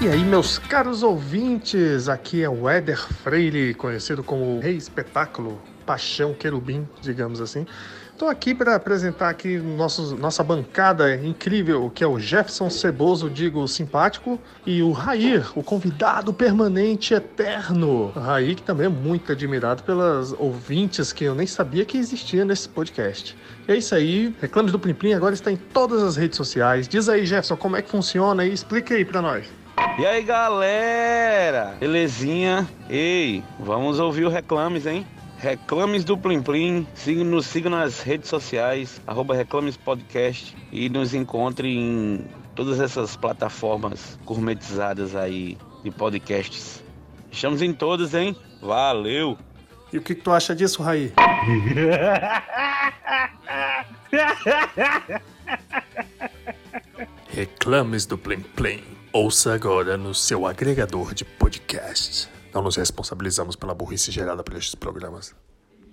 E aí, meus caros ouvintes, aqui é o Éder Freire, conhecido como Rei Espetáculo, Paixão Querubim, digamos assim. Estou aqui para apresentar aqui nosso, nossa bancada incrível, que é o Jefferson Ceboso, digo simpático, e o Rair, o convidado permanente eterno. Rair, que também é muito admirado pelas ouvintes que eu nem sabia que existia nesse podcast. E é isso aí, Reclames do Plim Plim agora está em todas as redes sociais. Diz aí, Jefferson, como é que funciona e explica aí para nós. E aí galera, belezinha? Ei, vamos ouvir o Reclames, hein? Reclames do Plim Plim, siga, nos siga nas redes sociais, arroba Reclames Podcast e nos encontre em todas essas plataformas gourmetizadas aí de podcasts. Estamos em todas, hein? Valeu! E o que, que tu acha disso, Raí? Reclames do Plim Plim. Ouça agora no seu agregador de podcast. Não nos responsabilizamos pela burrice gerada por estes programas.